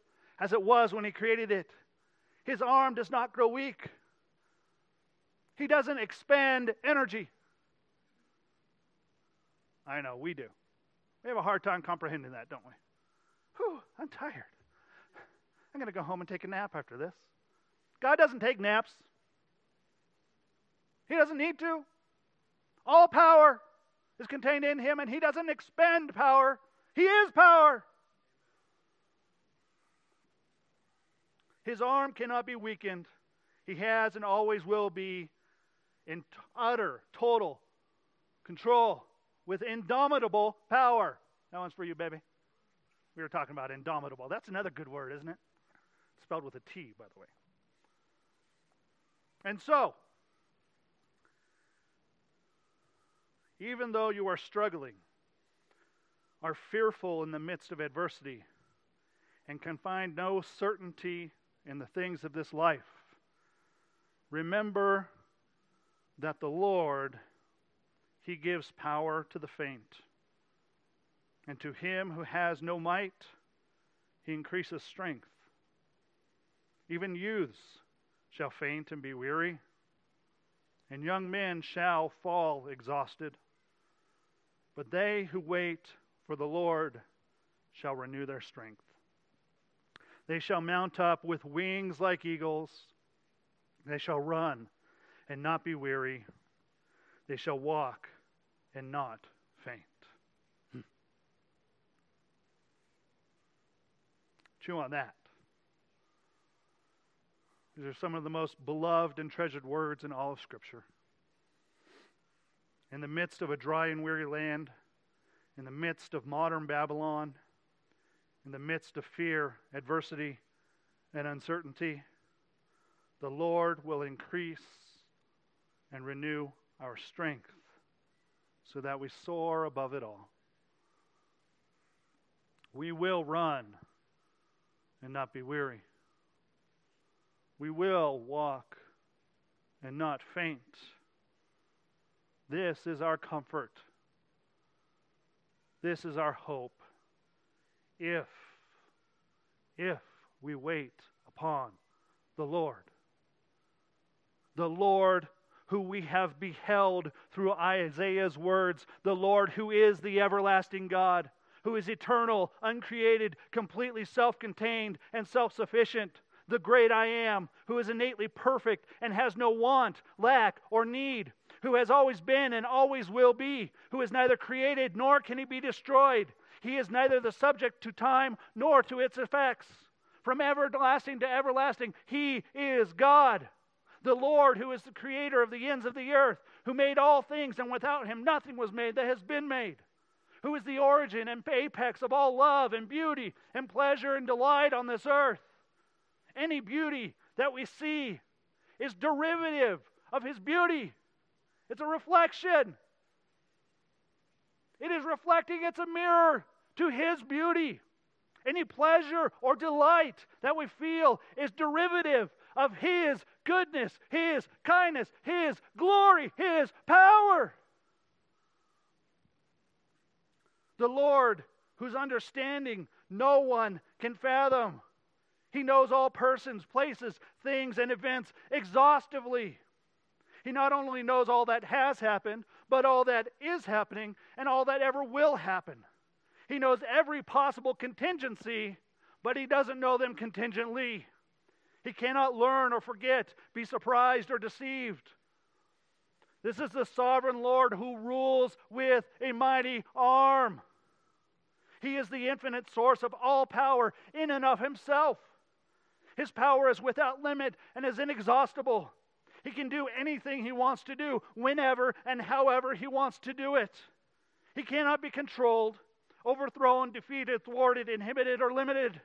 as it was when he created it. His arm does not grow weak. He doesn't expend energy. I know, we do. We have a hard time comprehending that, don't we? Whew, I'm tired. I'm going to go home and take a nap after this. God doesn't take naps, He doesn't need to. All power is contained in Him, and He doesn't expend power, He is power. His arm cannot be weakened. He has and always will be in utter, total control with indomitable power. That one's for you, baby. We were talking about indomitable. That's another good word, isn't it? It's spelled with a T, by the way. And so, even though you are struggling, are fearful in the midst of adversity, and can find no certainty in the things of this life, remember that the Lord, He gives power to the faint. And to him who has no might, He increases strength. Even youths shall faint and be weary, and young men shall fall exhausted. But they who wait for the Lord shall renew their strength. They shall mount up with wings like eagles. They shall run and not be weary. They shall walk and not faint. Hmm. Chew on that. These are some of the most beloved and treasured words in all of Scripture. In the midst of a dry and weary land, in the midst of modern Babylon, in the midst of fear, adversity, and uncertainty, the Lord will increase and renew our strength so that we soar above it all. We will run and not be weary. We will walk and not faint. This is our comfort. This is our hope. If, if we wait upon the Lord. The Lord who we have beheld through Isaiah's words, the Lord who is the everlasting God, who is eternal, uncreated, completely self contained, and self sufficient, the great I am, who is innately perfect and has no want, lack, or need, who has always been and always will be, who is neither created nor can he be destroyed. He is neither the subject to time nor to its effects. From everlasting to everlasting, he is God. The Lord, who is the creator of the ends of the earth, who made all things, and without him nothing was made that has been made, who is the origin and apex of all love and beauty and pleasure and delight on this earth. Any beauty that we see is derivative of his beauty, it's a reflection. It is reflecting, it's a mirror to his beauty. Any pleasure or delight that we feel is derivative of His goodness, His kindness, His glory, His power. The Lord, whose understanding no one can fathom. He knows all persons, places, things, and events exhaustively. He not only knows all that has happened, but all that is happening and all that ever will happen. He knows every possible contingency, but he doesn't know them contingently. He cannot learn or forget, be surprised or deceived. This is the sovereign Lord who rules with a mighty arm. He is the infinite source of all power in and of himself. His power is without limit and is inexhaustible. He can do anything he wants to do, whenever and however he wants to do it. He cannot be controlled, overthrown, defeated, thwarted, inhibited, or limited.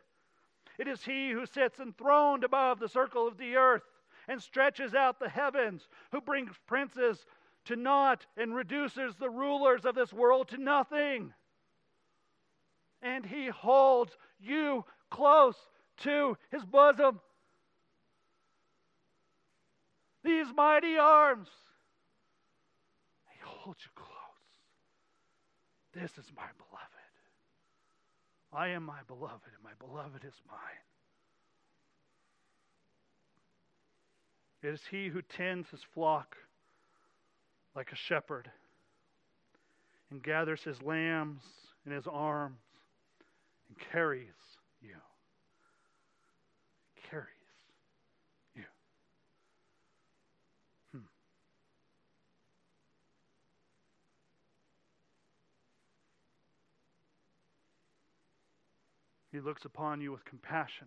It is he who sits enthroned above the circle of the earth and stretches out the heavens, who brings princes to naught and reduces the rulers of this world to nothing. And he holds you close to his bosom. These mighty arms, he holds you close. This is my beloved. I am my beloved, and my beloved is mine. It is he who tends his flock like a shepherd and gathers his lambs in his arms and. Carries you. Hmm. He looks upon you with compassion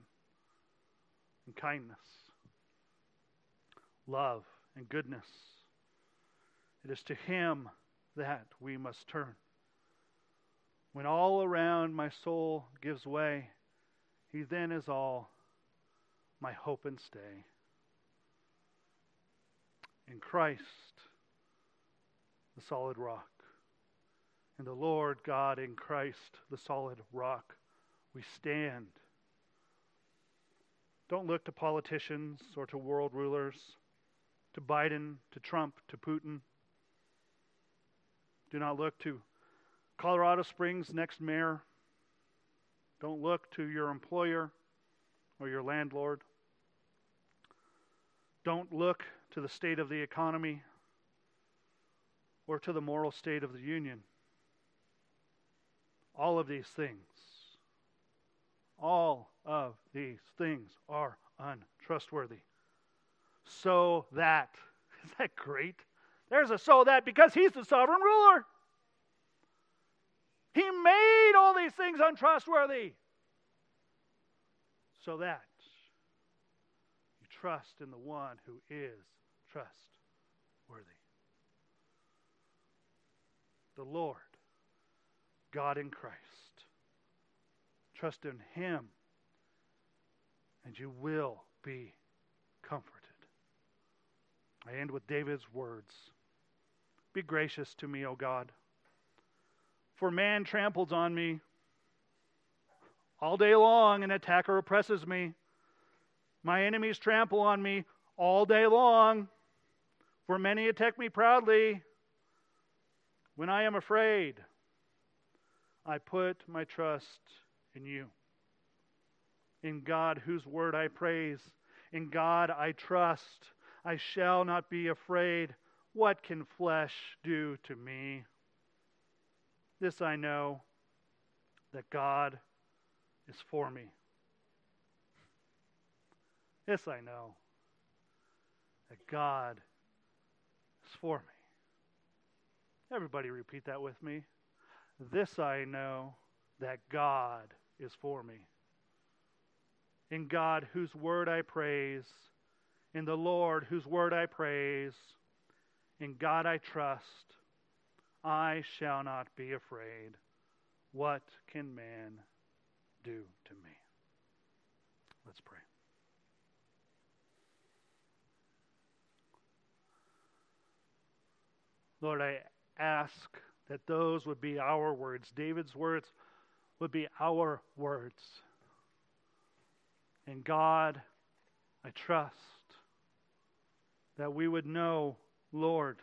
and kindness, love and goodness. It is to Him that we must turn. When all around my soul gives way, He then is all my hope and stay. In Christ, the solid rock. In the Lord God in Christ, the solid rock we stand Don't look to politicians or to world rulers, to Biden, to Trump, to Putin. Do not look to Colorado Springs' next mayor. Don't look to your employer or your landlord. Don't look to the state of the economy or to the moral state of the union. All of these things, all of these things are untrustworthy. So that, is that great? There's a so that because he's the sovereign ruler. He made all these things untrustworthy. So that you trust in the one who is trustworthy. The Lord, God in Christ. Trust in Him, and you will be comforted. I end with David's words Be gracious to me, O God, for man tramples on me. All day long, an attacker oppresses me. My enemies trample on me all day long, for many attack me proudly. When I am afraid, I put my trust in you. In God, whose word I praise, in God I trust. I shall not be afraid. What can flesh do to me? This I know that God is for me. This I know that God is for me. Everybody repeat that with me. This I know that God is for me. In God, whose word I praise, in the Lord, whose word I praise, in God I trust, I shall not be afraid. What can man do to me? Let's pray. Lord, I ask that those would be our words. David's words would be our words. And God, I trust that we would know, Lord,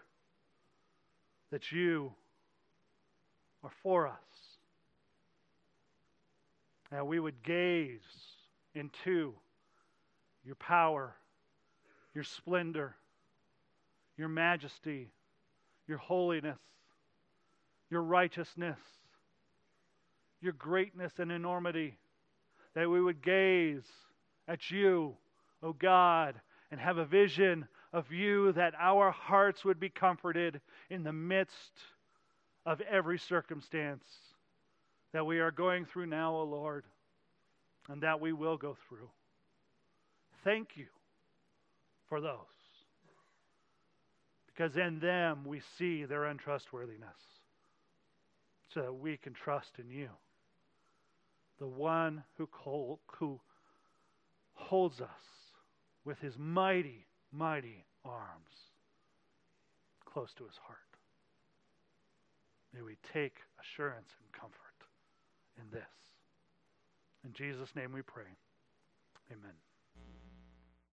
that you are for us. That we would gaze into your power, your splendor, your majesty, your holiness, your righteousness, your greatness and enormity, that we would gaze at you, O oh God, and have a vision of you, that our hearts would be comforted in the midst of every circumstance that we are going through now, O oh Lord, and that we will go through. Thank you for those because in them we see their untrustworthiness, so that we can trust in you, the one who, call, who holds us with his mighty, mighty arms close to his heart. May we take assurance and comfort in this. In Jesus' name we pray. Amen.